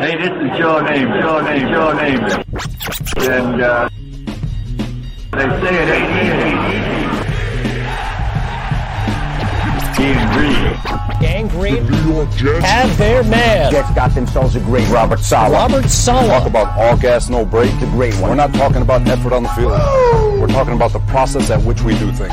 Hey, this is your name, your name, your name. And uh, they say it ain't easy. Being green. Gang Green New York Jets. have their man. Jets got themselves a great Robert Saleh. Robert Solomon Talk Sala. about all gas, no break. a great one. We're not talking about effort on the field. We're talking about the process at which we do things.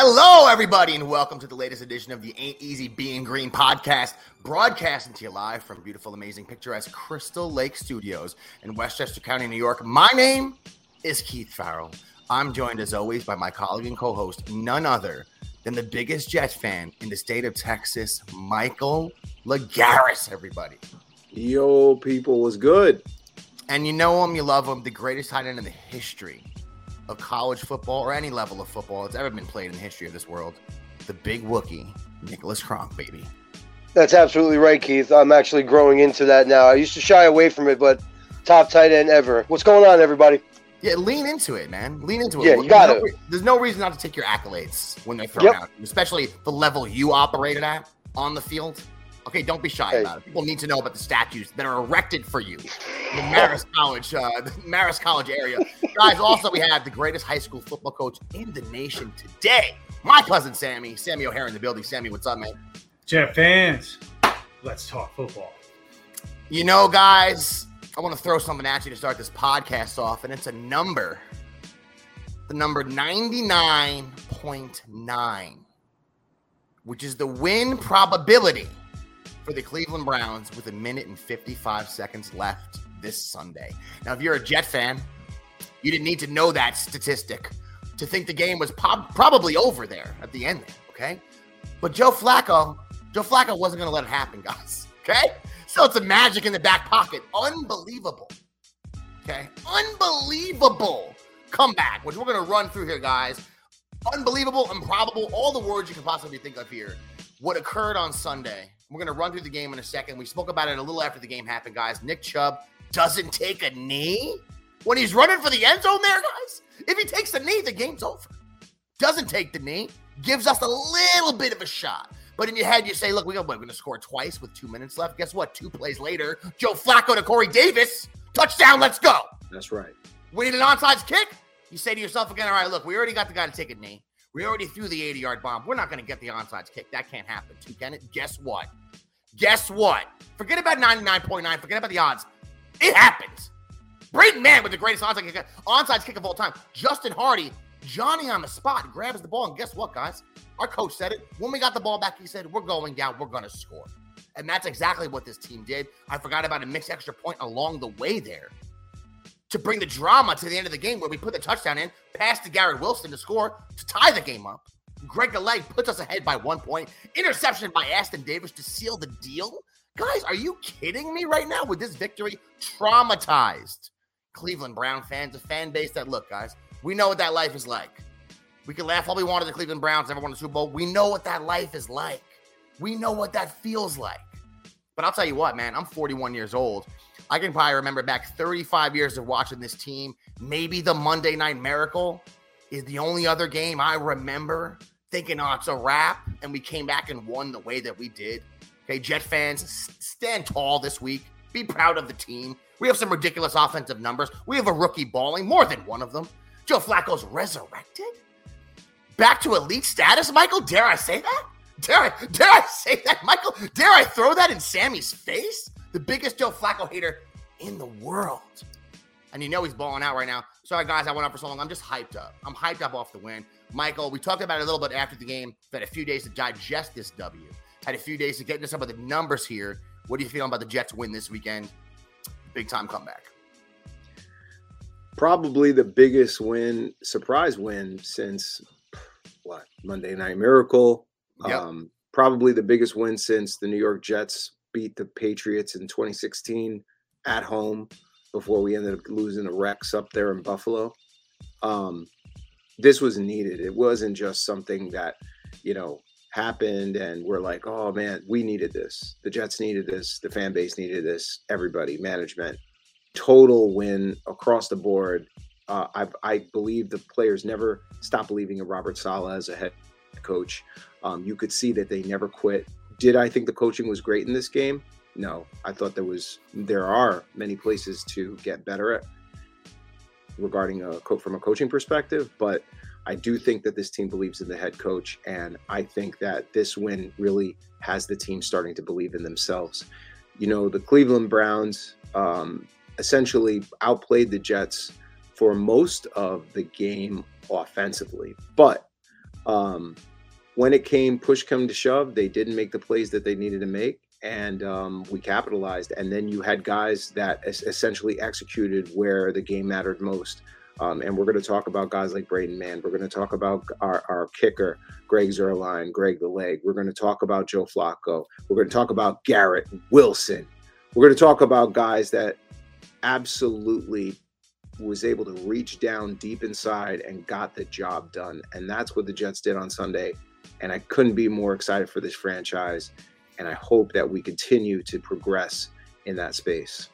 Hello, everybody, and welcome to the latest edition of the Ain't Easy Being Green podcast, broadcasting to you live from beautiful, amazing, picturesque Crystal Lake Studios in Westchester County, New York. My name is Keith Farrell. I'm joined, as always, by my colleague and co host, none other than the biggest Jets fan in the state of Texas, Michael Lagaris, everybody. Yo, people was good. And you know him, you love him, the greatest tight end in the history of college football or any level of football that's ever been played in the history of this world. The big Wookie, Nicholas Kronk, baby. That's absolutely right, Keith. I'm actually growing into that now. I used to shy away from it, but top tight end ever. What's going on, everybody? Yeah, lean into it, man. Lean into it. Yeah, you got it. no, There's no reason not to take your accolades when they're thrown Yep. out, especially the level you operated at on the field. Okay, don't be shy Hey. about it. People need to know about the statues that are erected for you in the Marist College, uh, the Marist College area. Guys, also we have the greatest high school football coach in the nation today. My cousin Sammy, Sammy O'Hara in the building. Sammy, what's up, man? Jet fans, let's talk football. You know, guys, I want to throw something at you to start this podcast off, and it's a number. The number 99.9, which is the win probability for the Cleveland Browns with a minute and 55 seconds left this Sunday. Now, if you're a Jet fan, you didn't need to know that statistic to think the game was prob- probably over there at the end okay? But Joe Flacco, Joe Flacco wasn't going to let it happen, guys, okay? So it's a magic in the back pocket. Unbelievable. Okay. Unbelievable comeback, which we're going to run through here, guys. Unbelievable, improbable, all the words you can possibly think of here. What occurred on Sunday. We're going to run through the game in a second. We spoke about it a little after the game happened, guys. Nick Chubb doesn't take a knee when he's running for the end zone there, guys. If he takes the knee, the game's over. Doesn't take the knee, gives us a little bit of a shot. But in your head, you say, look, we got, we're going to score twice with two minutes left. Guess what? Two plays later, Joe Flacco to Corey Davis. Touchdown, let's go. That's right. We need an onside kick. You say to yourself again, all right, look, we already got the guy to take a knee. We already threw the 80 yard bomb. We're not going to get the onside kick. That can't happen. Too, can it? Guess what? Guess what? Forget about 99.9. Forget about the odds. It happens. Braden Mann with the greatest onside kick, onside kick of all time. Justin Hardy, Johnny on the spot, grabs the ball. And guess what, guys? Our coach said it. When we got the ball back, he said, We're going down. We're going to score. And that's exactly what this team did. I forgot about a mixed extra point along the way there to bring the drama to the end of the game where we put the touchdown in, pass to Garrett Wilson to score to tie the game up. Greg Galeg puts us ahead by one point. Interception by Ashtyn Davis to seal the deal. Guys, are you kidding me right now with this victory? Traumatized Cleveland Brown fans, a fan base that, look, guys, we know what that life is like. We can laugh all we want at the Cleveland Browns never won a Super Bowl. We know what that life is like. We know what that feels like. But I'll tell you what, man, I'm 41 years old. I can probably remember back 35 years of watching this team. Maybe the Monday Night Miracle is the only other game I remember thinking, oh, it's a wrap. And we came back and won the way that we did. Okay, Jet fans, stand tall this week. Be proud of the team. We have some ridiculous offensive numbers. We have a rookie balling, more than one of them. Joe Flacco's resurrected. Back to elite status, Michael? Dare I say that? Dare I, dare I say that, Michael? Dare I throw that in Sammy's face? The biggest Joe Flacco hater in the world. And you know he's balling out right now. Sorry, guys, I went up for so long. I'm just hyped up. I'm hyped up off the win. Michael, we talked about it a little bit after the game. Had a few days to digest this W. Had a few days to get into some of the numbers here. What are you feeling about the Jets win this weekend? Big time comeback. Probably the biggest win, surprise win since what Monday Night Miracle. Yep. Um, probably the biggest win since the New York Jets beat the Patriots in 2016 at home before we ended up losing the Rex up there in Buffalo. Um, this was needed. It wasn't just something that, you know, happened and we're like, oh man, we needed this. The Jets needed this. The fan base needed this. Everybody, management, total win across the board. Uh, I, I believe the players never stopped believing in Robert Saleh as a head coach. Um, you could see that they never quit. Did I think the coaching was great in this game? No, I thought there was there are many places to get better at regarding a co- from a coaching perspective, but I do think that this team believes in the head coach, and I think that this win really has the team starting to believe in themselves. You know, the Cleveland Browns um, essentially outplayed the Jets for most of the game offensively, but um, when it came push come to shove, they didn't make the plays that they needed to make and um, we capitalized. And then you had guys that es- essentially executed where the game mattered most. Um, and we're going to talk about guys like Braden Mann. We're going to talk about our, our kicker, Greg Zuerlein, Greg the Leg. We're going to talk about Joe Flacco. We're going to talk about Garrett Wilson. We're going to talk about guys that absolutely was able to reach down deep inside and got the job done. And that's what the Jets did on Sunday. And I couldn't be more excited for this franchise and I hope that we continue to progress in that space.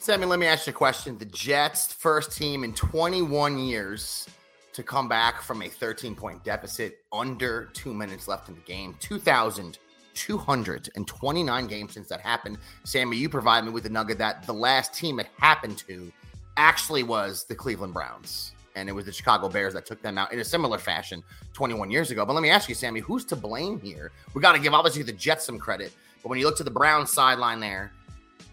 Sammy, let me ask you a question. The Jets, first team in 21 years to come back from a 13 point deficit under two minutes left in the game. 2,229 games since that happened. Sammy, you provide me with the nugget that the last team it happened to actually was the Cleveland Browns and it was the Chicago Bears that took them out in a similar fashion 21 years ago. But let me ask you, Sammy, who's to blame here? We got to give obviously the Jets some credit, but when you look to the Browns sideline there,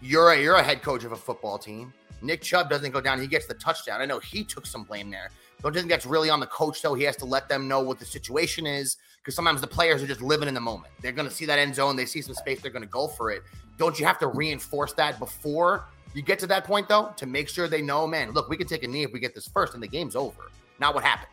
you're a, you're a head coach of a football team. Nick Chubb doesn't go down; he gets the touchdown. I know he took some blame there. Don't you think that's really on the coach though? He has to let them know what the situation is because sometimes the players are just living in the moment. They're going to see that end zone, they see some space, they're going to go for it. Don't you have to reinforce that before you get to that point though to make sure they know, man, look, we can take a knee if we get this first, and the game's over. Not what happened.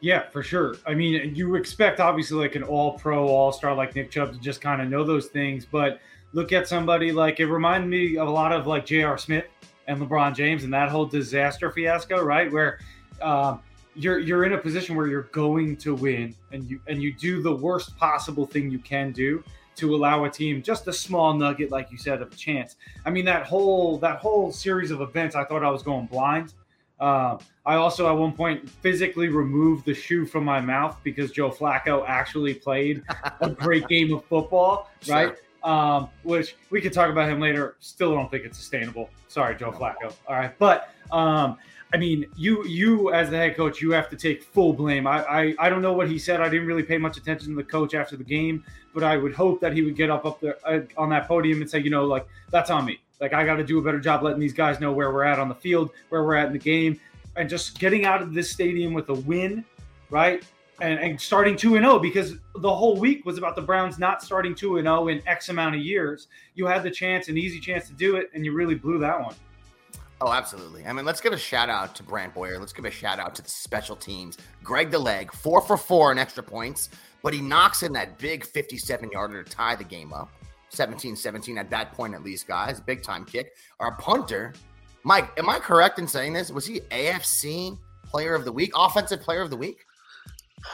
Yeah, for sure. I mean, you expect obviously like an all pro, all star like Nick Chubb to just kind of know those things. But look at somebody like it reminded me of a lot of like J.R. Smith and LeBron James and that whole disaster fiasco, right? Where um, you're you're in a position where you're going to win and you and you do the worst possible thing you can do to allow a team just a small nugget, like you said, of a chance. I mean, that whole that whole series of events, I thought I was going blind. Uh, I also, at one point, physically removed the shoe from my mouth because Joe Flacco actually played a great game of football, right? Sure. Um, which we could talk about him later. Still don't think it's sustainable. Sorry, Joe Flacco. All right, but um, I mean, you you as the head coach, you have to take full blame. I, I I don't know what he said. I didn't really pay much attention to the coach after the game, but I would hope that he would get up up there uh, on that podium and say, you know, like that's on me. Like I got to do a better job letting these guys know where we're at on the field, where we're at in the game, and just getting out of this stadium with a win, right? And, and starting 2 and 0 because the whole week was about the Browns not starting 2 and 0 in X amount of years. You had the chance, an easy chance to do it, and you really blew that one. Oh, absolutely. I mean, let's give a shout out to Brant Boyer. Let's give a shout out to the special teams. Greg the leg, four for four in extra points, but he knocks in that big 57 yarder to tie the game up. 17 17 at that point, at least, guys. Big time kick. Our punter, Mike, am I correct in saying this? Was he AFC player of the week, offensive player of the week?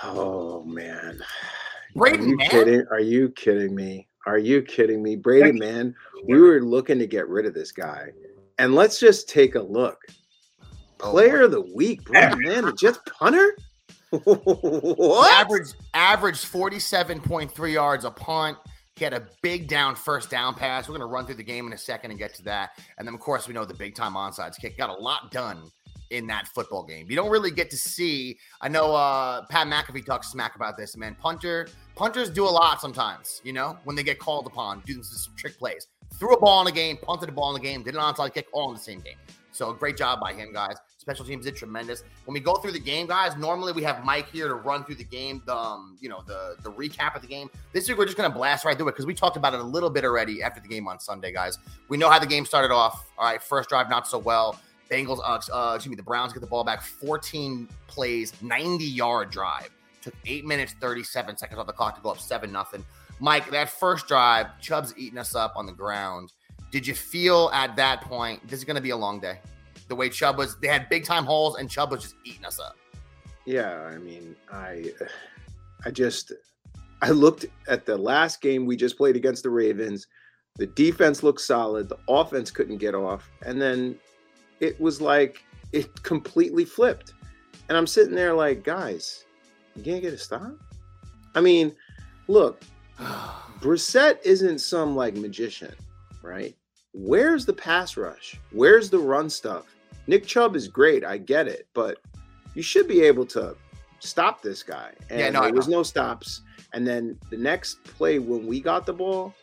Oh, man. Braden Are you kidding? Are you kidding me? Are you kidding me? Braden Mann, we were looking to get rid of this guy. And let's just take a look. Oh, Player of the week, Braden Mann, the Jets punter? what? Average average 47.3 yards a punt. He had a big down first down pass. We're going to run through the game in a second and get to that. And then, of course, we know the big time onside kick. Got a lot done in that football game. You don't really get to see. I know uh, Pat McAfee talks smack about this, man. Punter punters do a lot sometimes. You know when they get called upon, do some trick plays. Threw a ball in the game, punted a ball in the game, did an onside kick, all in the same game. So great job by him, guys. Special teams did tremendous. When we go through the game, guys, normally we have Mike here to run through the game, the um, you know, the the recap of the game. This week we're just gonna blast right through it because we talked about it a little bit already after the game on Sunday, guys. We know how the game started off. All right, first drive not so well. Bengals, uh, uh excuse me, the Browns get the ball back, 14 plays, 90 yard drive. Took eight minutes, 37 seconds off the clock to go up seven nothing. Mike, that first drive, Chubb's eating us up on the ground. Did you feel at that point this is going to be a long day? The way Chubb was, they had big time holes, and Chubb was just eating us up. Yeah, I mean, I I just I looked at the last game we just played against the Ravens. The defense looked solid, the offense couldn't get off, and then it was like it completely flipped. And I'm sitting there like, guys, you can't get a stop? I mean, look, Brissett isn't some like magician, right? Where's the pass rush? Where's the run stuff? Nick Chubb is great, I get it, but you should be able to stop this guy. And Yeah, no, there was no stops. And then the next play when we got the ball,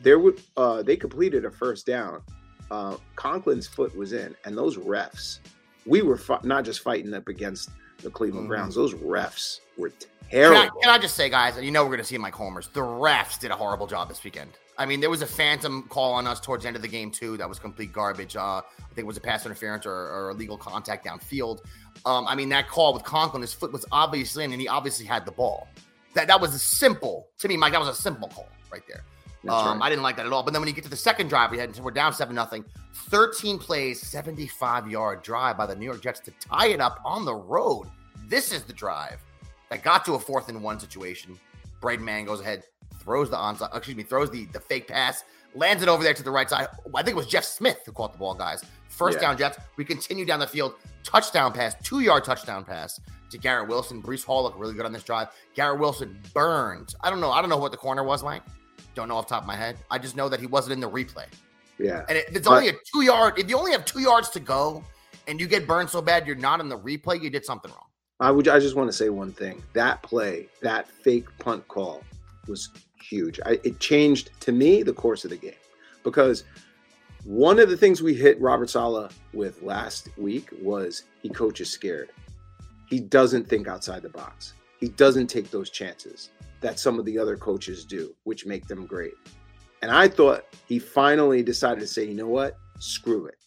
there would uh they completed a first down. Uh Conklin's foot was in, and those refs, we were fi- not just fighting up against the Cleveland Mhm. Browns. Those refs were Can terrible. I, can I just say, guys, you know we're going to see Mike Homers. The refs did a horrible job this weekend. I mean, there was a phantom call on us towards the end of the game, too. That was complete garbage. Uh, I think it was a pass interference or, or illegal contact downfield. Um, I mean, that call with Conklin, his foot was obviously in, and he obviously had the ball. That that was a simple, to me, Mike, that was a simple call right there. Um, right. I didn't like that at all. But then when you get to the second drive, we had we're down seven nothing. Thirteen plays, seventy-five yard drive by the New York Jets to tie it up on the road. This is the drive that got to a fourth and one situation. Braden Mann goes ahead, throws the onside, excuse me, throws the the fake pass, lands it over there to the right side. I think it was Jeff Smith who caught the ball, guys. First Yeah. down, Jets. We continue down the field. Touchdown pass, two yard touchdown pass to Garrett Wilson. Breece Hall looked really good on this drive. Garrett Wilson burned. I don't know. I don't know what the corner was, Mike. Don't know off the top of my head. I just know that he wasn't in the replay. yeah. And it, it's But- only a two yard. If you only have two yards to go and you get burned so bad you're not in the replay, you did something wrong. I would. I just want to say one thing. That play, that fake punt call, was huge. I, it changed to me the course of the game because one of the things we hit Robert Saleh with last week was he coaches scared. He doesn't think outside the box. He doesn't take those chances that some of the other coaches do, which make them great. And I thought he finally decided to say, you know what, screw it,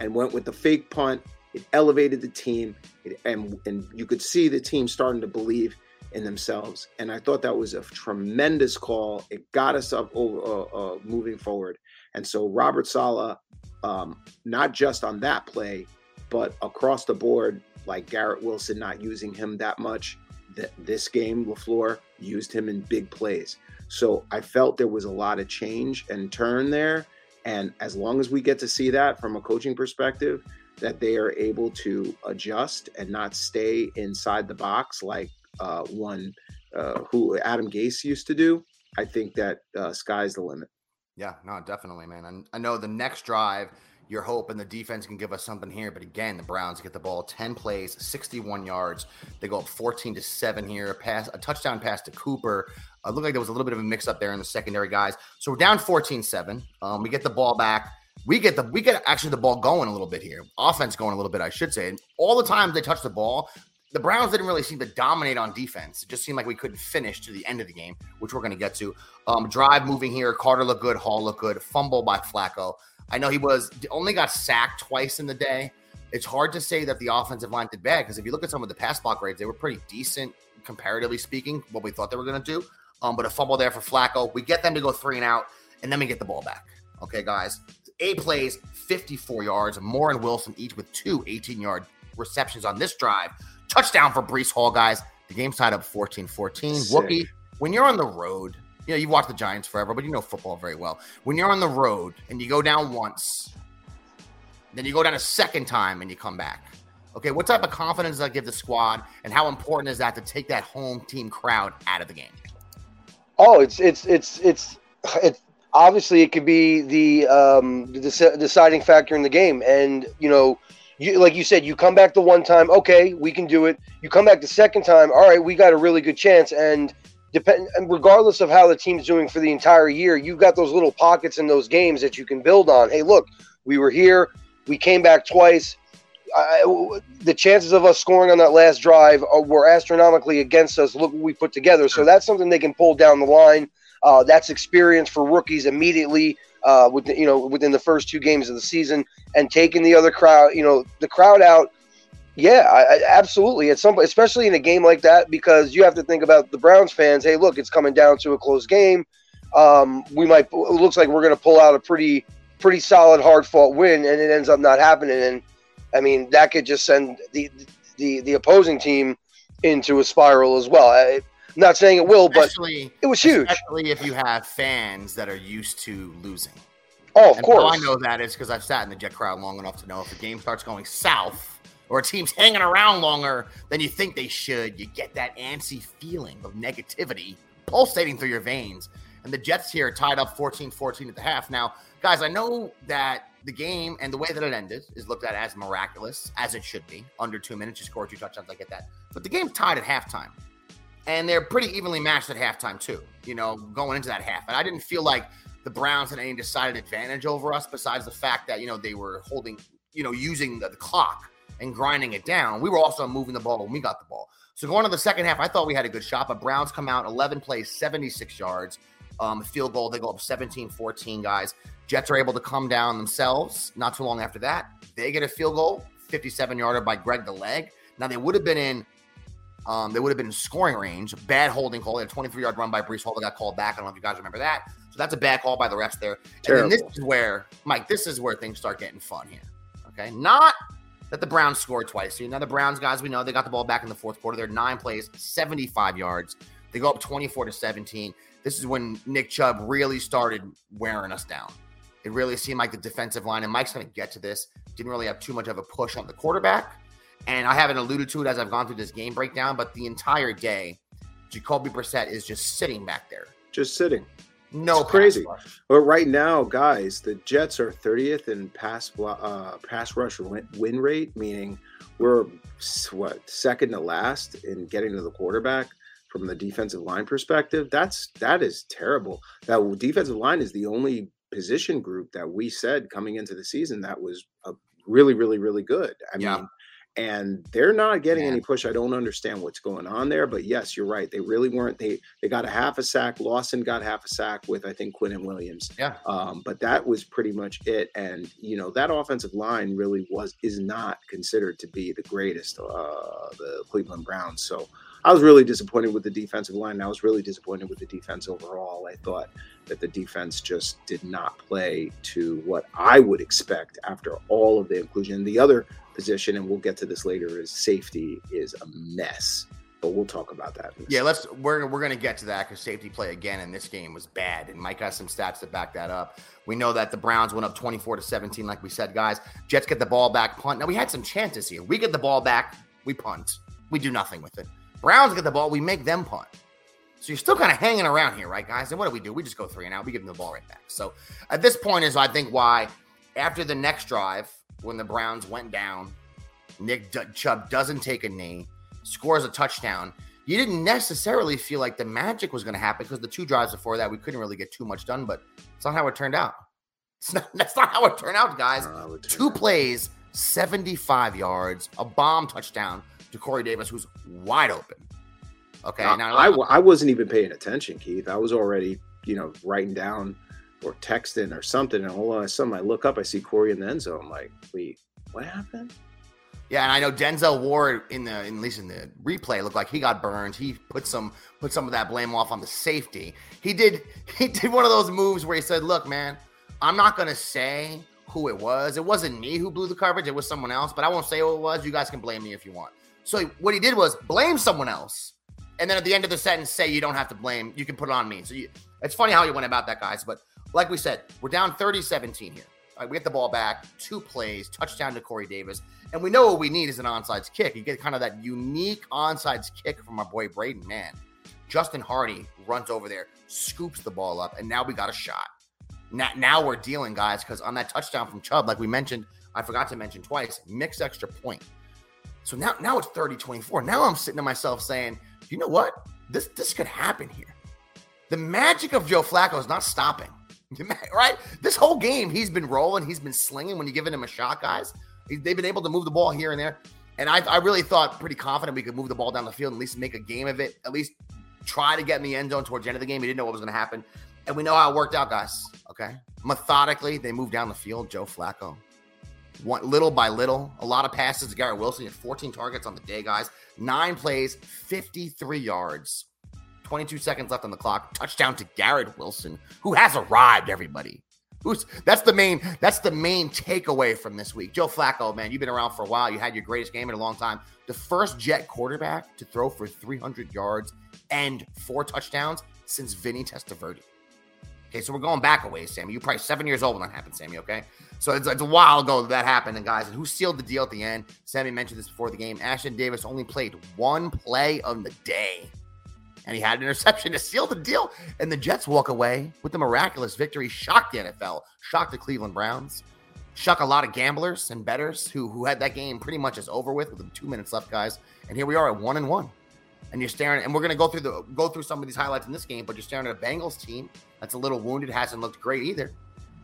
and went with the fake punt. It elevated the team it- and and you could see the team starting to believe in themselves. And I thought that was a tremendous call. It got us up over uh, uh, moving forward. And so Robert Saleh, um, not just on that play, but across the board, like Garrett Wilson not using him that much. That this game, Lafleur used him in big plays. So I felt there was a lot of change and turn there. And as long as we get to see that from a coaching perspective, that they are able to adjust and not stay inside the box like uh, one uh, who Adam Gase used to do. I think that uh, sky's the limit. Yeah, no, definitely, man. And I know the next drive, you're hoping the defense can give us something here. But again, the Browns get the ball 10 plays, 61 yards. They go up 14 to 7 here. A pass, a touchdown pass to Cooper. Uh, looked like there was a little bit of a mix up there in the secondary guys. So we're down 14-7. Um, we get the ball back. We get the we get actually the ball going a little bit here. Offense going a little bit, I should say. And all the times they touch the ball, the Browns didn't really seem to dominate on defense. It just seemed like we couldn't finish to the end of the game, which we're going to get to. Um, drive moving here. Carter looked good. Hall looked good. Fumble by Flacco. I know he was only got sacked twice in the day. It's hard to say that the offensive line did bad because if you look at some of the pass block grades, they were pretty decent comparatively speaking. What we thought they were going to do, um, but a fumble there for Flacco. We get them to go three and out, and then we get the ball back. Okay, guys. Eight plays, 54 yards. Moore and Wilson each with two 18 yard receptions on this drive. Touchdown for Breece Hall, guys. The game's tied up 14 14. Sick. Wookie, when you're on the road, you know, you've watched the Giants forever, but you know football very well. When you're on the road and you go down once, then you go down a second time and you come back. Okay, what type of confidence does that give the squad, and how important is that to take that home team crowd out of the game? Oh, it's it's it's it's it's obviously it could be the um the deci- deciding factor in the game, and you know. You, like you said, you come back the one time, okay, we can do it. You come back the second time, all right, we got a really good chance. And depend, and regardless of how the team's doing for the entire year, you've got those little pockets in those games that you can build on. Hey, look, we were here, we came back twice. I, the chances of us scoring on that last drive were astronomically against us. Look what we put together. So that's something they can pull down the line. Uh, that's experience for rookies immediately. Uh, with you know within the first two games of the season and taking the other crowd, you know the crowd out. Yeah, I, absolutely. At some, especially in a game like that, because you have to think about the Browns fans. Hey, look, it's coming down to a close game. Um, we might. It looks like we're going to pull out a pretty, pretty solid, hard fought win, and it ends up not happening. And I mean, that could just send the the the opposing team into a spiral as well. I, I'm not saying it will, but it was huge. especially if you have fans that are used to losing. Oh, of And how I know that is because I've sat in the Jet crowd long enough to know if a game starts going south or a team's hanging around longer than you think they should, you get that antsy feeling of negativity pulsating through your veins. And the Jets here tied up 14 14 at the half. Now, guys, I know that the game and the way that it ended is looked at as miraculous, as it should be. Under two minutes, you score two touchdowns, I get that. But the game's tied at halftime. And they're pretty evenly matched at halftime, too, you know, going into that half. And I didn't feel like the Browns had any decided advantage over us besides the fact that, you know, they were holding, you know, using the, the clock and grinding it down. We were also moving the ball when we got the ball. So going to the second half, I thought we had a good shot, but Browns come out 11 plays, 76 yards, um, field goal. They go up 17 14, guys. Jets are able to come down themselves. Not too long after that, they get a field goal, 57 yarder by Greg the leg. Now they would have been in um, they would have been in scoring range. Bad holding call. They had a 23 yard run by Breece Hall that got called back. I don't know if you guys remember that. So that's a bad call by the refs there. And then this is where, Mike, this is where things start getting fun here. Okay. Not that the Browns scored twice here. Now, the Browns, guys, we know they got the ball back in the fourth quarter. They're nine plays, 75 yards. They go up 24 to 17. This is when Nick Chubb really started wearing us down. It really seemed like the defensive line, and Mike's going to get to this, didn't really have too much of a push on the quarterback. And I haven't alluded to it as I've gone through this game breakdown, but the entire day, Jacoby Brissett is just sitting back there. Just sitting. No It's crazy. rush. But right now, guys, the Jets are 30th in pass uh, pass rush win, rate, meaning we're what second to last in getting to the quarterback from the defensive line perspective. That's that is terrible. That defensive line is the only position group that we said coming into the season that was a really, really, really good. I Yeah. mean, and they're not getting any push. I don't understand what's going on there, but yes, you're right. They really weren't. They they got a half a sack. Lawson got half a sack with I think Quinn and Williams. Yeah. Um, but that was pretty much it. And you know that offensive line really was is not considered to be the greatest. Uh, the Cleveland Browns. So I was really disappointed with the defensive line. I was really disappointed with the defense overall. I thought that the defense just did not play to what I would expect after all of the inclusion. The other position, and we'll get to this later, is safety is a mess. But we'll talk about that. in Yeah, let's we're we're gonna get to that because safety play again in this game was bad, and Mike has some stats to back that up. We know that the Browns went up 24 to 17, like we said, guys. Jets get the ball back, punt. Now we had some chances here. We get the ball back, we punt. We do nothing with it. Browns get the ball, we make them punt. So you're still kind of hanging around here, right, guys? And what do we do? We just go three and out. We give them the ball right back. So at this point is I think why after the next drive when the Browns went down, Nick D- Chubb doesn't take a knee, scores a touchdown. You didn't necessarily feel like the magic was going to happen because the two drives before that we couldn't really get too much done, but it's not how it turned out. It's not, that's not how it turned out, guys. Two plays, 75 yards, a bomb touchdown to Corey Davis, who's wide open. Okay, I, now I, uh, I wasn't even paying attention, Keith. I was already, you know, writing down or texting or something. And all of a sudden, I look up, I see Corey in the end zone. I'm like, wait, what happened? Yeah, and I know Denzel Ward in the in, at least in the replay looked like he got burned. He put some put some of that blame off on the safety. He did he did one of those moves where he said, "Look, man, I'm not gonna say who it was. It wasn't me who blew the coverage. It was someone else. But I won't say who it was. You guys can blame me if you want." So what he did was blame someone else, and then at the end of the sentence say you don't have to blame. You can put it on me. So you, it's funny how you went about that, guys. But like we said, we're down 30-17 here. We get the ball back, two plays, touchdown to Corey Davis. And we know what we need is an onside kick. You get kind of that unique onside kick from our boy Braden. Man, Justin Hardy runs over there, scoops the ball up, and now we got a shot. Now, now we're dealing, guys, because on that touchdown from Chubb, like we mentioned, I forgot to mention twice, mixed extra point. So now, now it's 30-24. Now I'm sitting to myself saying, you know what? This this could happen here. The magic of Joe Flacco is not stopping. Right? This whole game, he's been rolling, he's been slinging when you're giving him a shot, guys. They've been able to move the ball here and there. And I, I really thought pretty confident we could move the ball down the field and at least make a game of it, at least try to get in the end zone towards the end of the game. We didn't know what was going to happen. And we know how it worked out, guys. Okay. Methodically, they moved down the field. Joe Flacco. One, little by little, a lot of passes to Garrett Wilson. He had 14 targets on the day, guys. Nine plays, 53 yards. 22 seconds left on the clock. Touchdown to Garrett Wilson, who has arrived, everybody. Who's that's the main that's the main takeaway from this week. Joe Flacco, man, you've been around for a while. You had your greatest game in a long time. The first Jet quarterback to throw for 300 yards and four touchdowns since Vinny Testaverde. Okay, so we're going back a ways, Sammy. You're probably seven years old when that happened, Sammy. Okay, so it's, it's a while ago that, that happened, and guys, and who sealed the deal at the end? Sammy mentioned this before the game. Ashtyn Davis only played one play on the day, and he had an interception to seal the deal. And the Jets walk away with the miraculous victory. Shocked the NFL, shocked the Cleveland Browns, shocked a lot of gamblers and betters who who had that game pretty much as over with with two minutes left, guys. And here we are at one and one and you're staring and we're going to go through the go through some of these highlights in this game but you're staring at a bengals team that's a little wounded hasn't looked great either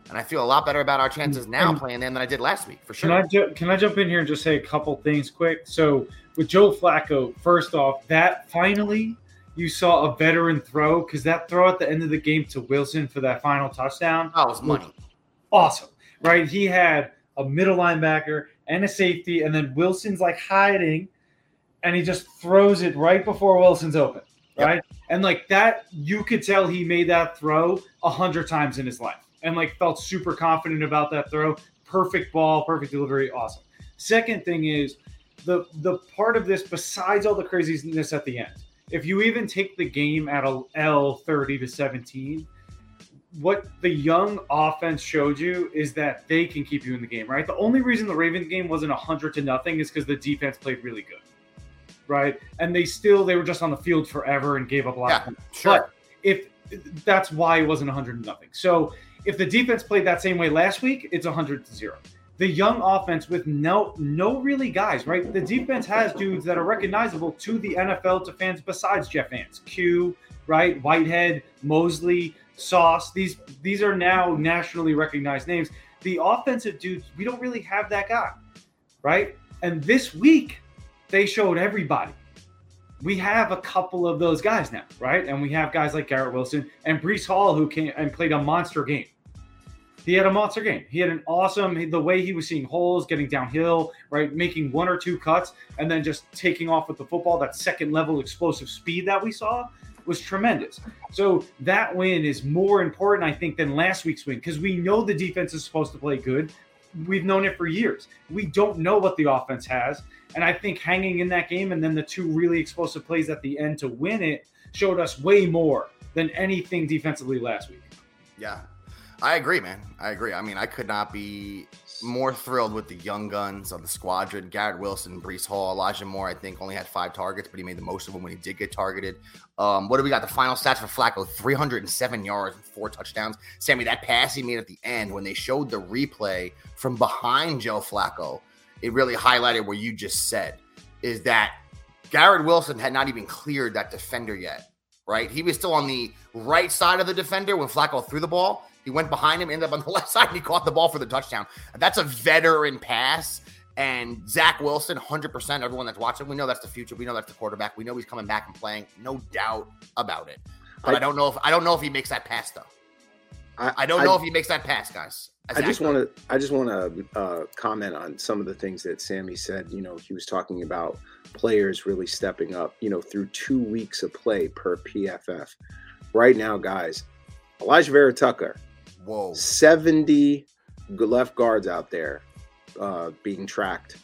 and i feel a lot better about our chances now And- playing them than i did last week for sure Can I ju- can I jump in here and just say a couple things quick? So with Joe Flacco, first off, that finally you saw a veteran throw because that throw at the end of the game to Wilson for that final touchdown, oh it was money awesome, right? He had a middle linebacker and a safety, and then Wilson's like hiding, and he just throws it right before Wilson's open, Yep. right? And like that, you could tell he made that throw a hundred times in his life, and like felt super confident about that throw. Perfect ball, perfect delivery, awesome. Second thing is the the part of this besides all the craziness at the end. If you even take the game at a L thirty to seventeen, what the young offense showed you is that they can keep you in the game, right? The only reason the Ravens game wasn't a hundred to nothing is because the defense played really good, right? And they still they were just on the field forever and gave up a lot. Yeah, sure. But if that's why it wasn't hundred to nothing. So if the defense played that same way last week, it's hundred to zero. The young offense with no no really guys, right? The defense has dudes that are recognizable to the NFL to fans besides Jeff Vance, Q, right? Whitehead, Mosley, Sauce. These these are now nationally recognized names. The offensive dudes, we don't really have that guy, right? And this week, they showed everybody. We have a couple of those guys now, right? And we have guys like Garrett Wilson and Breece Hall who came and played a monster game. He had a monster game. He had an awesome the way he was seeing holes, getting downhill, right, making one or two cuts, and then just taking off with the football. That second level explosive speed that we saw was tremendous. So that win is more important, I think, than last week's win because we know the defense is supposed to play good. We've known it for years. We don't know what the offense has. And I think hanging in that game and then the two really explosive plays at the end to win it showed us way more than anything defensively last week. Yeah, I agree, man. I agree. I mean, I could not be more thrilled with the young guns of the squadron. Garrett Wilson, Breece Hall, Elijah Moore. I think only had five targets, but he made the most of them when he did get targeted. Um, what do we got? The final stats for Flacco: 307 yards and four touchdowns. Sammy, that pass he made at the end when they showed the replay from behind Joe Flacco, it really highlighted what you just said. Is that Garrett Wilson had not even cleared that defender yet, right? He was still on the right side of the defender when Flacco threw the ball. He went behind him, ended up on the left side, and he caught the ball for the touchdown. That's a veteran pass. And Zach Wilson, 100%, everyone that's watching, we know that's the future. We know that's the quarterback. We know he's coming back and playing. No doubt about it. But I, I- don't know if I don't know if he makes that pass though. I don't know if he makes that pass, guys. I just want to I just want to uh, comment on some of the things that Sammy said. You know, he was talking about players really stepping up. You know, through two weeks of play per PFF. Right now, guys, Alijah Vera Tucker, Whoa. seventy left guards out there uh, being tracked.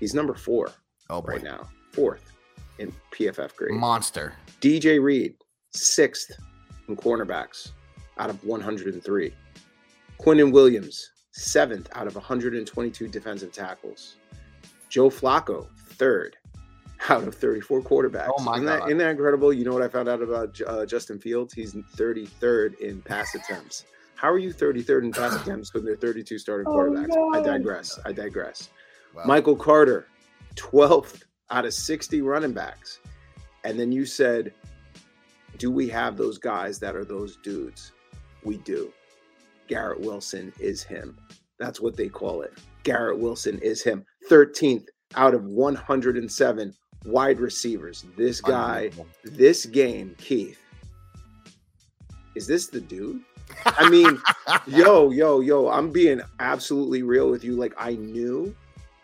He's number four Oh boy. right now, fourth in PFF grade. Monster. DJ Reed, sixth in cornerbacks out of 103. Quinnen Williams, seventh out of 122 defensive tackles. Joe Flacco, third out of 34 quarterbacks. Oh my isn't God. That, isn't that incredible? You know what I found out about uh, Justin Fields? He's 33rd in pass attempts. How are you 33rd in pass attempts when there are 32 starting Oh, quarterbacks? I digress. I digress. Wow. Michael Carter, 12th out of 60 running backs. And then you said, Do we have those guys that are those dudes? We do. Garrett Wilson is him. That's what they call it. Garrett Wilson is him. 13th out of 107 wide receivers. This guy, this game, Keith, is this the dude? I mean, yo, yo, yo, I'm being absolutely real with you. Like, I knew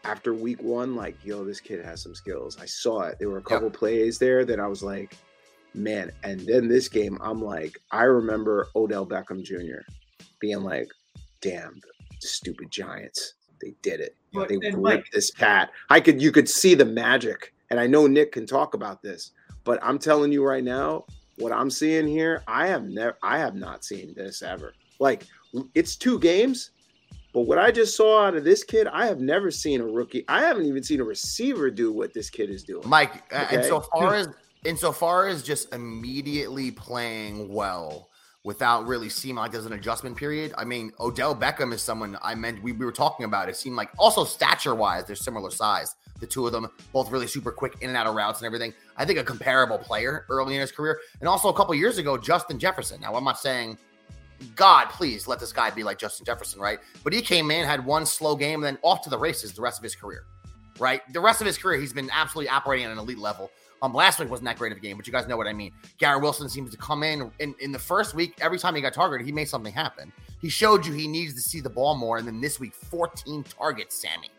after week one, like, yo, this kid has some skills. I saw it. There were a couple plays there that I was like, man. And then this game, I'm like, I remember Odell Beckham Jr. being like, damn the stupid Giants. They did it. But- they ripped Mike- this cat. I could you could see the magic. And I know Nick can talk about this, but I'm telling you right now, what I'm seeing here, I have never I have not seen this ever. Like it's two games, but what I just saw out of this kid, I have never seen a rookie. I haven't even seen a receiver do what this kid is doing. Mike, And so far as insofar as just immediately playing well without really seeming like there's an adjustment period. I mean, Odell Beckham is someone I meant we, we were talking about. It seemed like also stature wise, they're similar size. The two of them, both really super quick in and out of routes and everything. I think a comparable player early in his career. And also a couple years ago, Justin Jefferson. Now, I'm not saying God, please let this guy be like Justin Jefferson, right? But he came in, had one slow game, and then off to the races the rest of his career, right? The rest of his career, he's been absolutely operating at an elite level. Um, last week wasn't that great of a game, but you guys know what I mean. Garrett Wilson seems to come in, in in the first week. Every time he got targeted, he made something happen. He showed you he needs to see the ball more, and then this week, 14 targets, Sammy.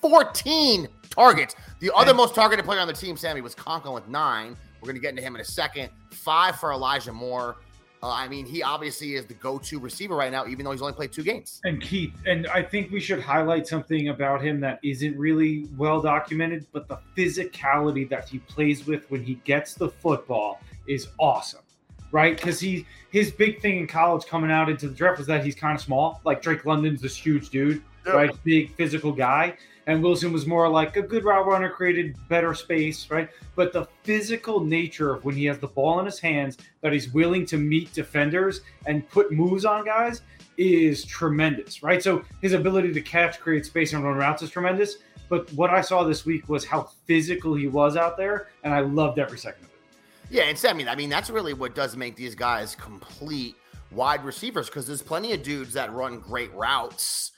14 targets. The other most targeted player on the team, Sammy, was Conklin with nine. We're going to get into him in a second. Five for Elijah Moore. Uh, I mean, he obviously is the go-to receiver right now, even though he's only played two games. And Keith, and I think we should highlight something about him that isn't really well documented, but the physicality that he plays with when he gets the football is awesome, right? Because he his big thing in college coming out into the draft was that he's kind of small. Like Drake London's this huge dude, right? Big physical guy. And Wilson was more like a good route runner, created better space, right? But the physical nature of when he has the ball in his hands, that he's willing to meet defenders and put moves on guys is tremendous, right? So his ability to catch, create space, and run routes is tremendous. But what I saw this week was how physical he was out there, and I loved every second of it. Yeah, and Sammy, I mean, that's really what does make these guys complete wide receivers because there's plenty of dudes that run great routes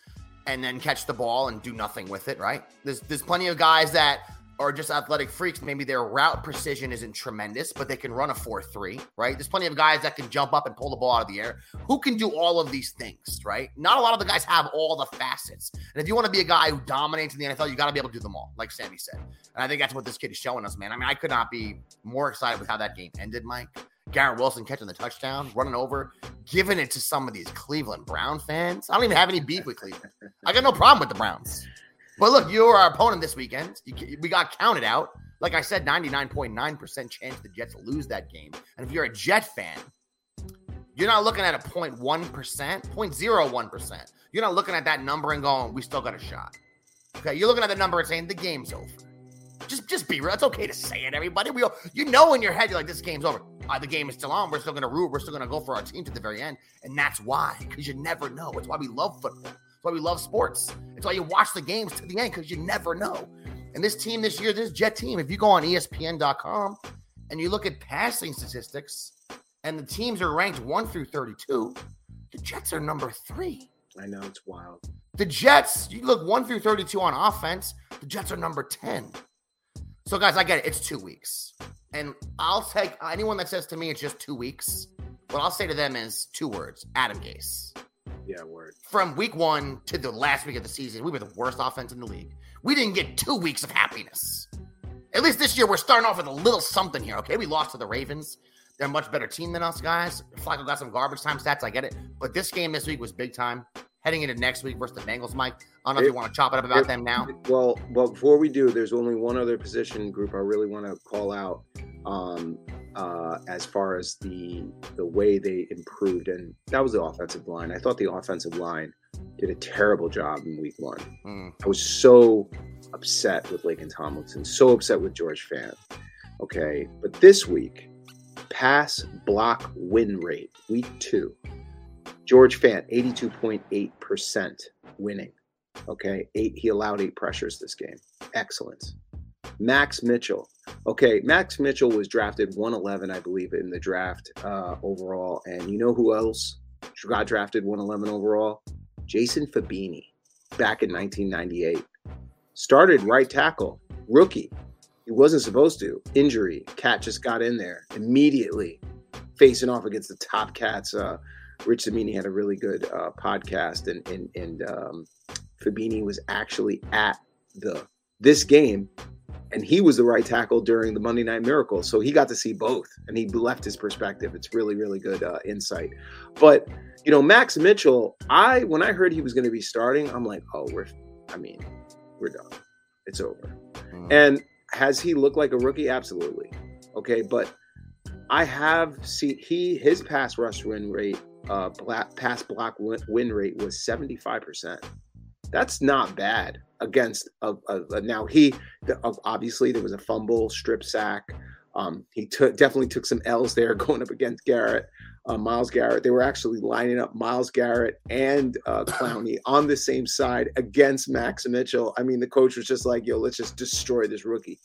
and then catch the ball and do nothing with it, right? There's there's plenty of guys that are just athletic freaks. Maybe their route precision isn't tremendous, but they can run a 4-3, right? There's plenty of guys that can jump up and pull the ball out of the air. Who can do all of these things, right? Not a lot of the guys have all the facets. And if you want to be a guy who dominates in the NFL, you got to be able to do them all, like Sammy said. And I think that's what this kid is showing us, man. I mean, I could not be more excited with how that game ended, Mike. Garrett Wilson catching the touchdown, running over, giving it to some of these Cleveland Brown fans. I don't even have any beef with Cleveland. I got no problem with the Browns. But look, you were our opponent this weekend. We got counted out. Like I said, 99.9% chance the Jets lose that game. And if you're a Jet fan, you're not looking at a 0.1%, 0.01%. You're not looking at that number and going, we still got a shot. Okay, you're looking at the number and saying the game's over. Just, just be real. It's okay to say it, everybody. We, all, you know, in your head, you're like, this game's over. Uh, the game is still on. We're still going to root. We're still going to go for our team to the very end, and that's why. Because you never know. It's why we love football. It's why we love sports. It's why you watch the games to the end because you never know. And this team this year, this Jet team, if you go on ESPN.com and you look at passing statistics, and the teams are ranked one through 32, the Jets are number three. I know it's wild. The Jets, you look 1 through 32 on offense, the Jets are number 10. So, guys, I get it. It's two weeks. And I'll take anyone that says to me it's just two weeks. What I'll say to them is two words Adam Gase. Yeah, word. From week one to the last week of the season, we were the worst offense in the league. We didn't get two weeks of happiness. At least this year, we're starting off with a little something here, okay? We lost to the Ravens. They're a much better team than us, guys. Flacco got some garbage time stats. I get it. But this game this week was big time. Heading into next week versus the Bengals, Mike. I don't know if you want to chop it up about it- them now. Well, well, before we do, there's only one other position group I really want to call out um, uh, as far as the the way they improved, and that was the offensive line. I thought the offensive line did a terrible job in Week One. Mm. I was so upset with Laken Tomlinson, so upset with George Fant. Okay, but this week, pass block win rate, week two, George Fant, 82.8% winning. Okay, eight, he allowed eight pressures this game. Excellent. Max Mitchell. Okay, Max Mitchell was drafted 111, I believe, in the draft uh, overall. And you know who else got drafted 111 overall? Jason Fabini back in 1998. Started right tackle, rookie. He wasn't supposed to. Injury. Cat just got in there immediately, facing off against the top cats. Uh, Rich Cimini had a really good uh, podcast, and and and um, Fabini was actually at the this game and he was the right tackle during the Monday Night Miracle, so he got to see both, and he left his perspective. It's really, really good uh, insight. But you know, Max Mitchell, I when I heard he was going to be starting, I'm like, oh, we're, I mean, we're done. It's over. Mm. And has he looked like a rookie? Absolutely. Okay, but I have seen he his pass rush win rate, uh, black, pass block win, rate was seventy five percent. That's not bad against a, a, a- now he the- obviously there was a fumble, strip sack. Um, he took definitely took some L's there going up against Garrett, uh, Myles Garrett. They were actually lining up Myles Garrett and uh, Clowney on the same side against Max Mitchell. I mean, the coach was just like, "Yo, let's just destroy this rookie."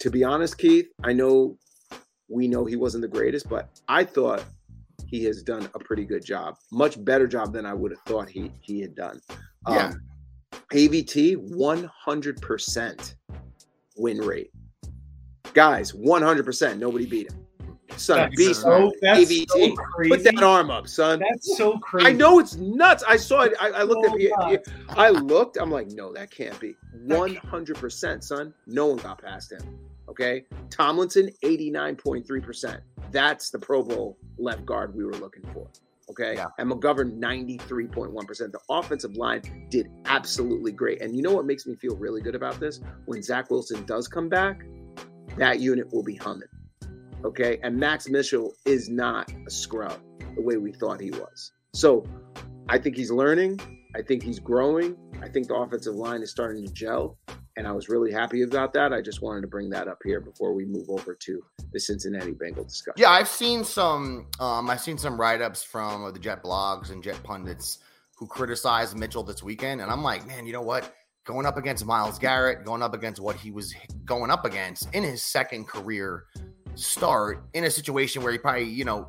To be honest, Keith, I know we know he wasn't the greatest, but I thought he has done a pretty good job, much better job than I would have thought he he had done. Yeah. Um, AVT 100% win rate. Guys, 100%. Nobody beat him. Son, That's beast so, mode. that's AVT. so Put that arm up, son. That's so crazy. I know it's nuts. I saw it. I, I looked So at it. I looked. I'm like, no, that can't be. 100%, son. No one got past him. Okay. Tomlinson, 89.3%. That's the Pro Bowl left guard we were looking for. Okay. Yeah. And McGovern, 93.1%. The offensive line did absolutely great. And you know what makes me feel really good about this? When Zach Wilson does come back, that unit will be humming. Okay. And Max Mitchell is not a scrub the way we thought he was. So I think he's learning. I think he's growing. I think the offensive line is starting to gel. And I was really happy about that. I just wanted to bring that up here before we move over to the Cincinnati Bengal discussion. Yeah, I've seen some. Um, I've seen some write-ups from the Jet blogs and Jet pundits who criticized Mitchell this weekend, and I'm like, man, you know what? Going up against Myles Garrett, going up against what he was going up against in his second career start, in a situation where he probably, you know,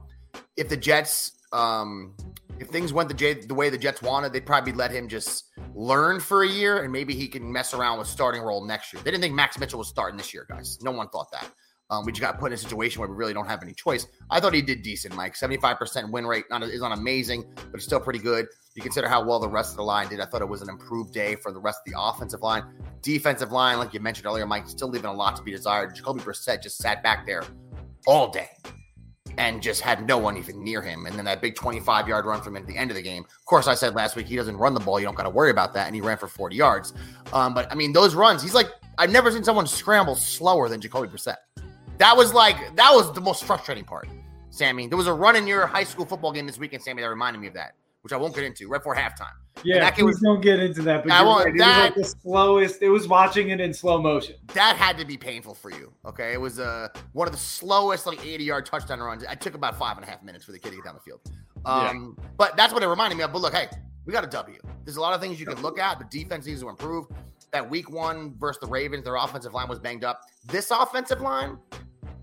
if the Jets, um, if things went the J, the way the Jets wanted, they'd probably let him just learn for a year, and maybe he can mess around with starting role next year. They didn't think Max Mitchell was starting this year, guys. No one thought that. Um, we just got put in a situation where we really don't have any choice. I thought he did decent, Mike. 75% win rate not, is not amazing, but it's still pretty good. You consider how well the rest of the line did. I thought it was an improved day for the rest of the offensive line. Defensive line, like you mentioned earlier, Mike, still leaving a lot to be desired. Jacoby Brissett just sat back there all day and just had no one even near him. And then that big 25 yard run from him at the end of the game. Of course, I said last week he doesn't run the ball. You don't got to worry about that. And he ran for 40 yards. Um, but I mean, those runs, he's like, I've never seen someone scramble slower than Jacoby Brissett. That was like, that was the most frustrating part, Sammy. There was a run in your high school football game this weekend, Sammy, that reminded me of that, which I won't get into right before halftime. Yeah, that kid please was- don't get into that. But I won't- right. It that- was like the slowest. It was watching it in slow motion. That had to be painful for you. Okay. It was uh, one of the slowest, like 80 yard touchdown runs. I took about five and a half minutes for the kid to get down the field. Um, But that's what it reminded me of. But look, hey, we got a W. There's a lot of things you can look at. The defense needs to improve. That week one versus the Ravens, their offensive line was banged up. This offensive line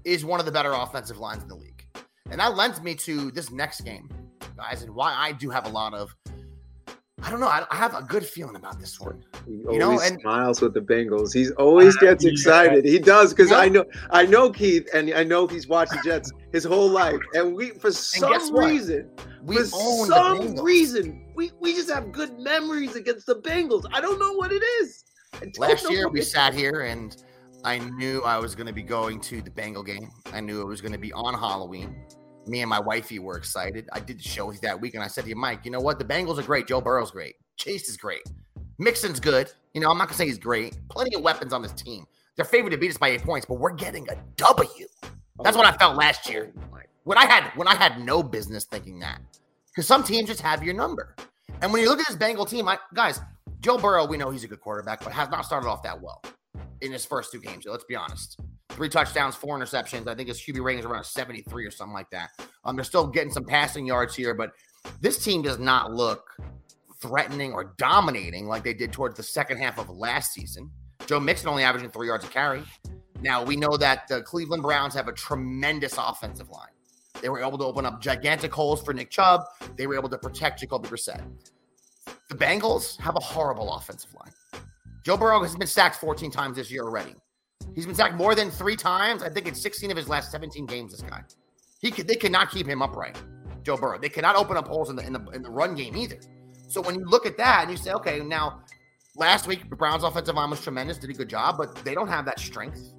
is one of the better offensive lines in the league. And that lends me to this next game, guys, and why I do have a lot of, I don't know, I, I have a good feeling about this one. He You know, always and- smiles with the Bengals. He's always ah, gets yeah. excited. He does because Yeah. I know I know Keith and I know he's watched the Jets his whole life. And we for some reason, We for own some Bengals. reason, we, we just have good memories against the Bengals. I don't know what it is. Last year we it- sat here and I knew I was going to be going to the Bengal game. I knew it was going to be on Halloween. Me and my wifey were excited. I did the show that week, and I said to you, Mike, you know what? The Bengals are great. Joe Burrow's great. Chase is great. Mixon's good. You know, I'm not to say he's great. Plenty of weapons on this team. They're favored to beat us by eight points, but we're getting a W. That's what I felt last year. When I had when I had no business thinking that, because some teams just have your number. And when you look at this Bengal team, I, guys, Joe Burrow, we know he's a good quarterback, but has not started off that well in his first two games. Let's be honest. Three touchdowns, four interceptions. I think his QB rating is around 73 or something like that. Um, they're still getting some passing yards here, but this team does not look threatening or dominating like they did towards the second half of last season. Joe Mixon only averaging three yards a carry. Now we know that the Cleveland Browns have a tremendous offensive line. They were able to open up gigantic holes for Nick Chubb. They were able to protect Jacoby Brissett. The Bengals have a horrible offensive line. Joe Burrow has been sacked 14 times this year already. He's been sacked more than three times. I think it's 16 of his last 17 games. This guy, he could, they cannot keep him upright. Joe Burrow. They cannot open up holes in the, in the in the run game either. So when you look at that and you say, okay, now last week, the Browns' offensive line was tremendous, did a good job, but they don't have that strength.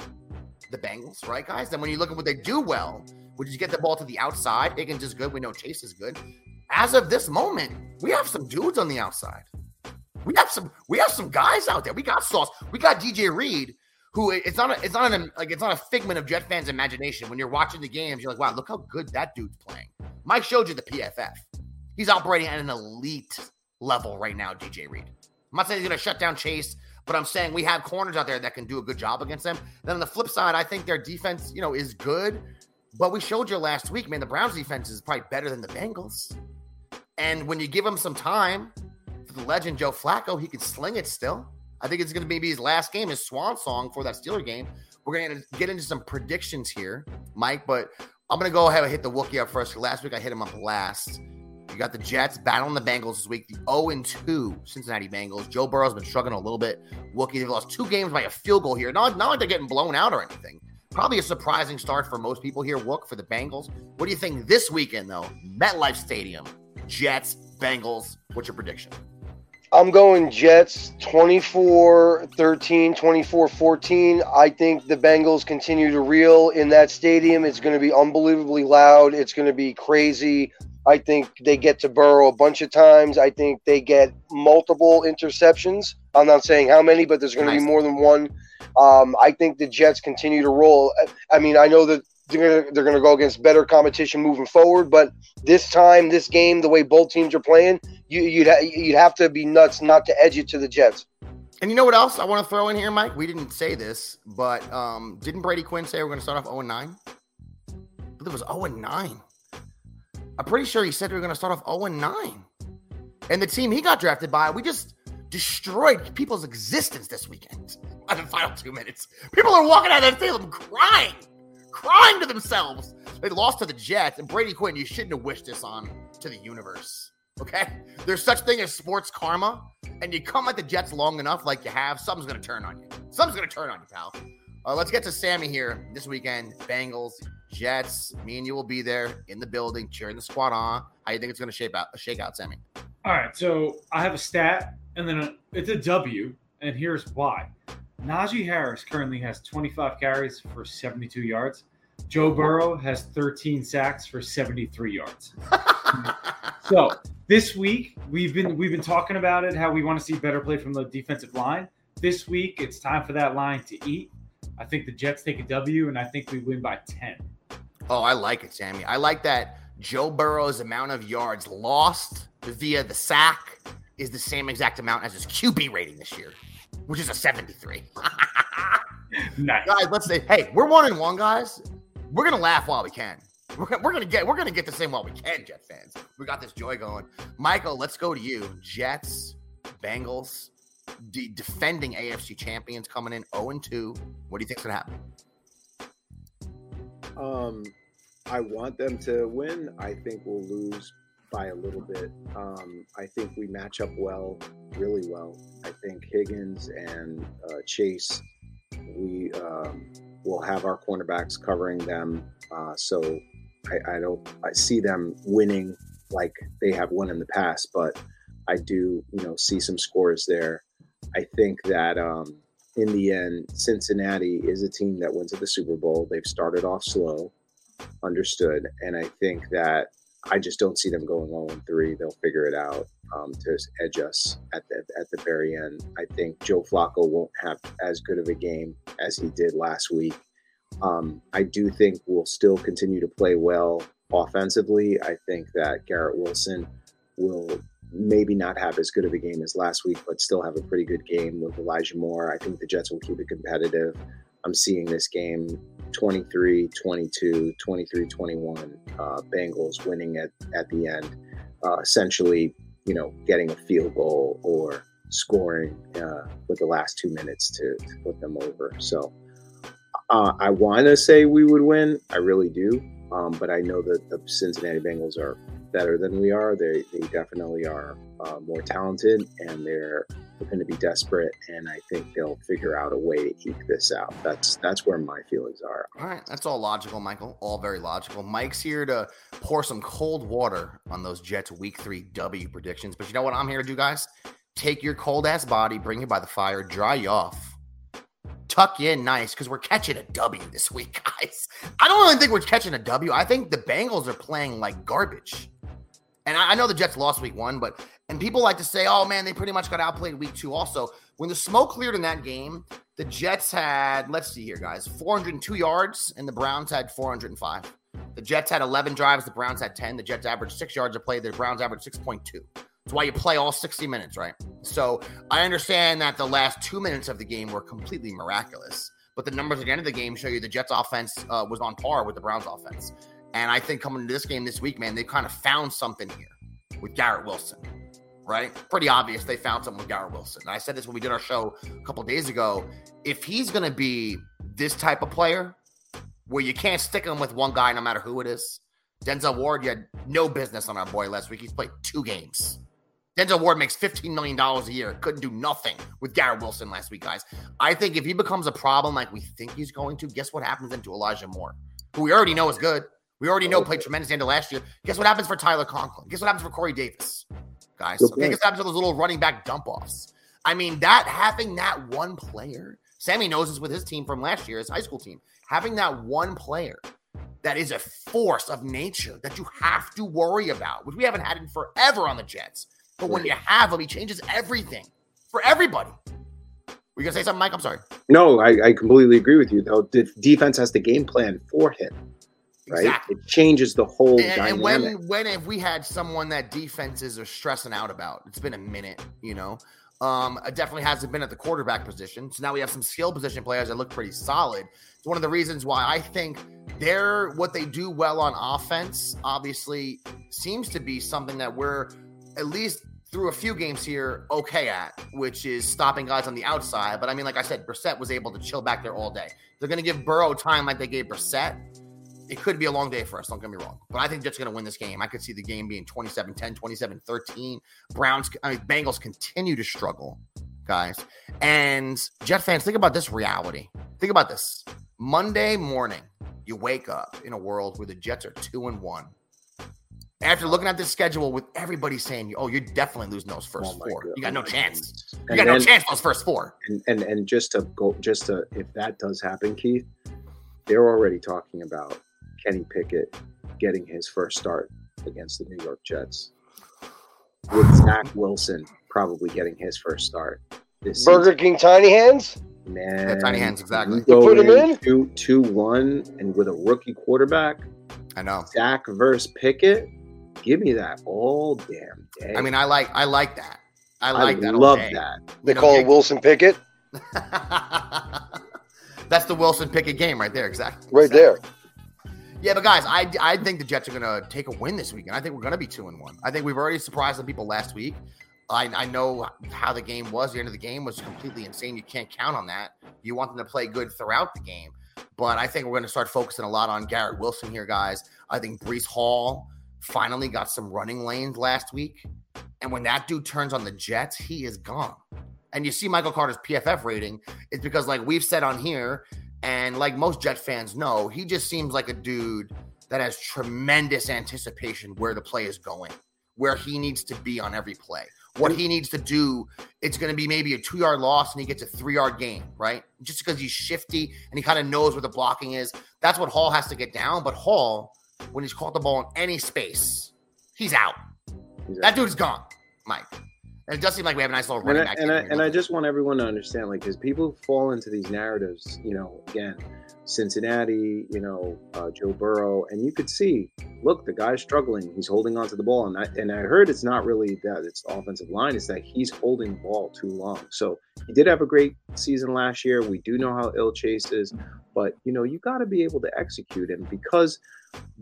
The Bengals, right, guys? Then when you look at what they do well, which is get the ball to the outside, Higgins is good. We know Chase is good. As of this moment, we have some dudes on the outside. We have some we have some guys out there. We got Sauce. We got DJ Reed, who it's not a, it's not an, like it's not a figment of Jet fans' imagination. When you're watching the games, you're like, wow, look how good that dude's playing. Mike showed you the PFF. He's operating at an elite level right now, DJ Reed. I'm not saying he's going to shut down Chase, but I'm saying we have corners out there that can do a good job against them. Then on the flip side, I think their defense, you know, is good. But we showed you last week, man, the Browns defense is probably better than the Bengals. And when you give him some time, for the legend Joe Flacco, he can sling it still. I think it's going to be his last game, his swan song for that Steeler game. We're going to get into some predictions here, Mike, but I'm going to go ahead and hit the Wookiee up first. Last week I hit him up last. You got the Jets battling the Bengals this week, the 0 2 Cincinnati Bengals. Joe Burrow's been struggling a little bit. Wookiee, they've lost two games by a field goal here. Not, not like they're getting blown out or anything. Probably a surprising start for most people here. Wook for the Bengals. What do you think this weekend, though? MetLife Stadium, Jets, Bengals. What's your prediction? I'm going Jets 24 13, 24 14. I think the Bengals continue to reel in that stadium. It's going to be unbelievably loud. It's going to be crazy. I think they get to Burrow a bunch of times. I think they get multiple interceptions. I'm not saying how many, but there's going to Nice. be more than one. Um, I think the Jets continue to roll. I mean, I know that they're going to go against better competition moving forward, but this time, this game, the way both teams are playing, you, you'd ha- you'd have to be nuts not to edge it to the Jets. And you know what else I want to throw in here, Mike? We didn't say this, but um, didn't Brady Quinn say we're going to start off 0 9? I it was 0 9. I'm pretty sure he said we were going to start off 0 9. And the team he got drafted by, we just destroyed people's existence this weekend. In the final two minutes, people are walking out of that stadium crying, crying to themselves. They lost to the Jets, and Brady Quinn. You shouldn't have wished this on to the universe. Okay, there's such thing as sports karma, and you come at the Jets long enough, like you have, something's gonna turn on you. Something's gonna turn on you, pal. Uh, let's get to Sammy here this weekend. Bengals, Jets. Me and you will be there in the building, cheering the squad on. How you think it's gonna shape out? Shake out, Sammy. All right, so I have a stat, and then a, it's a W, and here's why. Najee Harris currently has 25 carries for 72 yards. Joe Burrow has 13 sacks for 73 yards. So this week we've been we've been talking about it, how we want to see better play from the defensive line. This week it's time for that line to eat. I think the Jets take a W, and I think we win by 10. Oh, I like it, Sammy. I like that Joe Burrow's amount of yards lost via the sack is the same exact amount as his QB rating this year, which is a 73. Nice. guys, let's say, hey, we're one and one, guys. We're gonna laugh while we can. We're, we're gonna get we're gonna get the same while we can, Jet fans. We got this joy going. Michael, let's go to you. Jets, Bengals, de- defending AFC champions coming in 0 and 2. What do you think's gonna happen? Um, I want them to win. I think we'll lose by a little bit. Um, I think we match up well, really well. I think Higgins and uh, Chase, we um, will have our cornerbacks covering them. Uh, so I, I don't. I see them winning like they have won in the past, but I do, you know, see some scores there. I think that um, in the end, Cincinnati is a team that went to the Super Bowl. They've started off slow, understood, and I think that I just don't see them going 0 and 3. They'll figure it out um, to edge us at the at the very end. I think Joe Flacco won't have as good of a game as he did last week. Um, I do think we'll still continue to play well offensively. I think that Garrett Wilson will maybe not have as good of a game as last week, but still have a pretty good game with Elijah Moore. I think the Jets will keep it competitive. I'm seeing this game 23 22, 23 21, uh, Bengals winning at, at the end, uh, essentially, you know, getting a field goal or scoring uh, with the last two minutes to, to put them over. So uh, I want to say we would win. I really do. Um, but I know that the Cincinnati Bengals are better than we are. They, they definitely are uh, more talented and they're going to be desperate. And I think they'll figure out a way to eke this out. That's that's where my feelings are. All right, that's all logical, Michael. All very logical. Mike's here to pour some cold water on those Jets Week Three W predictions. But you know what I'm here to do, guys? take your cold ass body, bring you by the fire, dry you off, tuck in nice because we're catching a W this week, guys. I don't really think we're catching a W. I think the Bengals are playing like garbage. And I, I know the Jets lost week one, but and people like to say, oh man, they pretty much got outplayed week two. Also, when the smoke cleared in that game, the Jets had, let's see here, guys, 402 yards, and the Browns had 405. The Jets had 11 drives, the Browns had 10. The Jets averaged six yards a play, the Browns averaged 6.2. That's why you play all 60 minutes, right? So I understand that the last two minutes of the game were completely miraculous, but the numbers at the end of the game show you the Jets offense uh, was on par with the Browns offense. And I think coming to this game this week, man, they kind of found something here with Garrett Wilson, right? Pretty obvious they found something with Garrett Wilson. And I said this when we did our show a couple days ago. If he's going to be this type of player where you can't stick him with one guy no matter who it is, Denzel Ward, you had no business on our boy last week. He's played two games. Denzel Ward makes $15 million a year. Couldn't do nothing with Garrett Wilson last week, guys. I think if he becomes a problem like we think he's going to, guess what happens then to Elijah Moore, who we already know is good. We already know played tremendous end of last year. Guess what happens for Tyler Conklin? Guess what happens for Corey Davis, guys? Okay, guess what happens to those little running back dump offs? I mean, that having that one player, Sammy knows this with his team from last year, his high school team, having that one player that is a force of nature that you have to worry about, which we haven't had in forever on the Jets. But when you have him, he changes everything for everybody. Were you gonna say something, Mike? I'm sorry. No, I, I completely agree with you. Though the defense has the game plan for him, right? Exactly. It changes the whole And, and dynamic. when when have we had someone that defenses are stressing out about? It's been a minute, you know. Um, it definitely hasn't been at the quarterback position. So now we have some skill position players that look pretty solid. It's one of the reasons why I think they're what they do well on offense. Obviously, seems to be something that we're at least through a few games here okay at, which is stopping guys on the outside. But I mean, like I said, Brissett was able to chill back there all day. They're going to give Burrow time like they gave Brissett it could be a long day for us. Don't get me wrong. But I think Jets are going to win this game. I could see the game being 27 10, 27 13. Browns, I mean, Bengals continue to struggle, guys. And Jet fans, think about this reality. Think about this. Monday morning, you wake up in a world where the Jets are two and one. After looking at this schedule with everybody saying, oh, you're definitely losing those first Oh my four. God. You got no my chance. You And got no then- chance those first four. and, and and just to go just to if that does happen keith they're already talking about kenny pickett getting his first start against the new york jets with zach wilson probably getting his first start this Burger King Tiny Hands. man Yeah, tiny hands, exactly. you go put him in? two two one and with a rookie quarterback I know. zach versus pickett give me that all damn day I mean, I like I like that. I I like that. all love day. that They You know, call it Wilson Pickett That's the Wilson Pickett game right there, exactly. right there. Yeah, but guys, I I think the Jets are gonna take a win this weekend. I think we're gonna be two and one. I think we've already surprised some people last week. I, I know how the game was. The end of the game was completely insane. You can't count on that. You want them to play good throughout the game. But I think we're going to start focusing a lot on Garrett Wilson here, guys. I think Breece Hall finally got some running lanes last week. And when that dude turns on the Jets, he is gone. And you see Michael Carter's PFF rating, it's because, like we've said on here, and like most Jet fans know, he just seems like a dude that has tremendous anticipation where the play is going, where he needs to be on every play. What he needs to do, it's going to be maybe a two yard loss and he gets a three yard gain, right? Just because he's shifty and he kind of knows where the blocking is. That's what Hall has to get down. But Hall, when he's caught the ball in any space, he's out. That dude's gone, Mike. And it does seem like we have a nice little and running I, back. and. I, and I just want everyone to understand, like, because people fall into these narratives, you know, again, Cincinnati, you know, uh, Joe Burrow, and you could see, look, the guy's struggling. He's holding onto the ball, and I and I heard it's not really that it's the offensive line; it's that he's holding the ball too long. So he did have a great season last year. We do know how ill Chase is, but you know, you got to be able to execute him because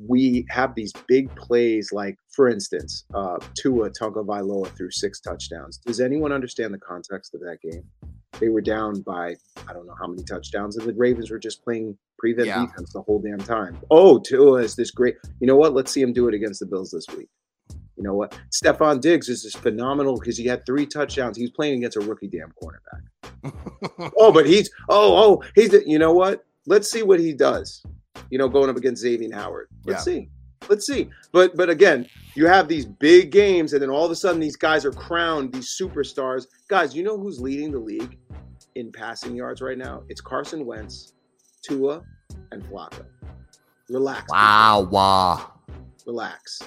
we have these big plays like for instance uh Tua Tagovailoa threw six touchdowns does anyone understand the context of that game they were down by I don't know how many touchdowns and the Ravens were just playing prevent Yeah. defense the whole damn time oh Tua is this great you know what let's see him do it against the Bills this week you know what Stefon Diggs is just phenomenal because he had three touchdowns he was playing against a rookie damn cornerback oh but he's oh oh he's you know what let's see what he does you know, going up against Xavier Howard. Let's see. let's see. But but again, you have these big games, and then all of a sudden these guys are crowned these superstars. Guys, you know who's leading the league in passing yards right now? It's Carson Wentz, Tua, and Flacco. Relax. people. Wow, wow. Relax.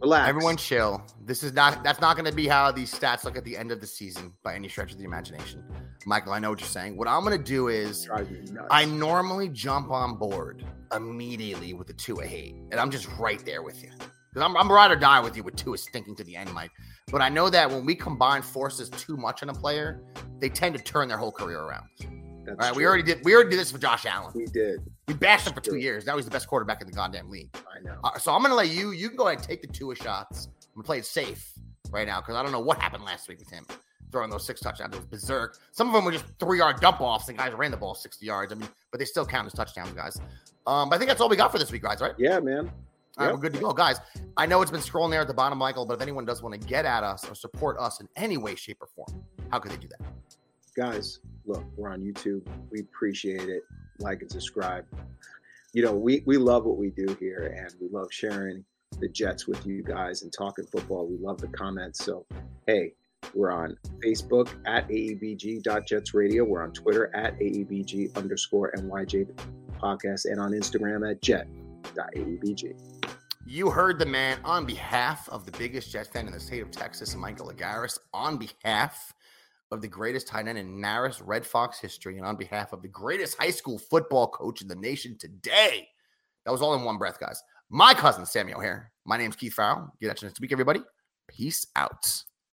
Relax. Everyone chill. This is not that's not gonna be how these stats look at the end of the season by any stretch of the imagination. Michael, I know what you're saying. What I'm gonna do is drives me nuts. I normally jump on board immediately with the Tua hate, and I'm just right there with you. Because I'm, I'm ride or die with you with Tua stinking to the end, Mike. But I know that when we combine forces too much on a player, they tend to turn their whole career around. That's All right, we already did. We already did this for Josh Allen. we did. We bashed him for two years. Now he's the best quarterback in the goddamn league. I know. Uh, so I'm gonna let you. You can go ahead and take the Tua shots. I'm gonna play it safe right now because I don't know what happened last week with him throwing those six touchdowns. It was berserk. Some of them were just three yard dump offs, and guys ran the ball 60 yards. I mean, but they still count as touchdowns, guys. Um, but I think that's all we got for this week, guys. Right? Yeah, man. All right, Yep. we're good to go, guys. I know it's been scrolling there at the bottom, Michael. But if anyone does want to get at us or support us in any way, shape, or form, how could they do that? guys, look, we're on YouTube. We appreciate it. Like and subscribe. You know, we we love what we do here, and we love sharing the Jets with you guys and talking football. We love the comments. So, hey, we're on Facebook at aebg.jetsradio. We're on Twitter at aebg underscore nyj podcast, and on Instagram at jet.aebg. You heard the man on behalf of the biggest Jet fan in the state of Texas, Michael Agaris, on behalf of the greatest tight end in Maris Red Fox history, and on behalf of the greatest high school football coach in the nation today. That was all in one breath, guys. My cousin, Samuel here. My name's Keith Farrell. Get that next week, everybody. Peace out.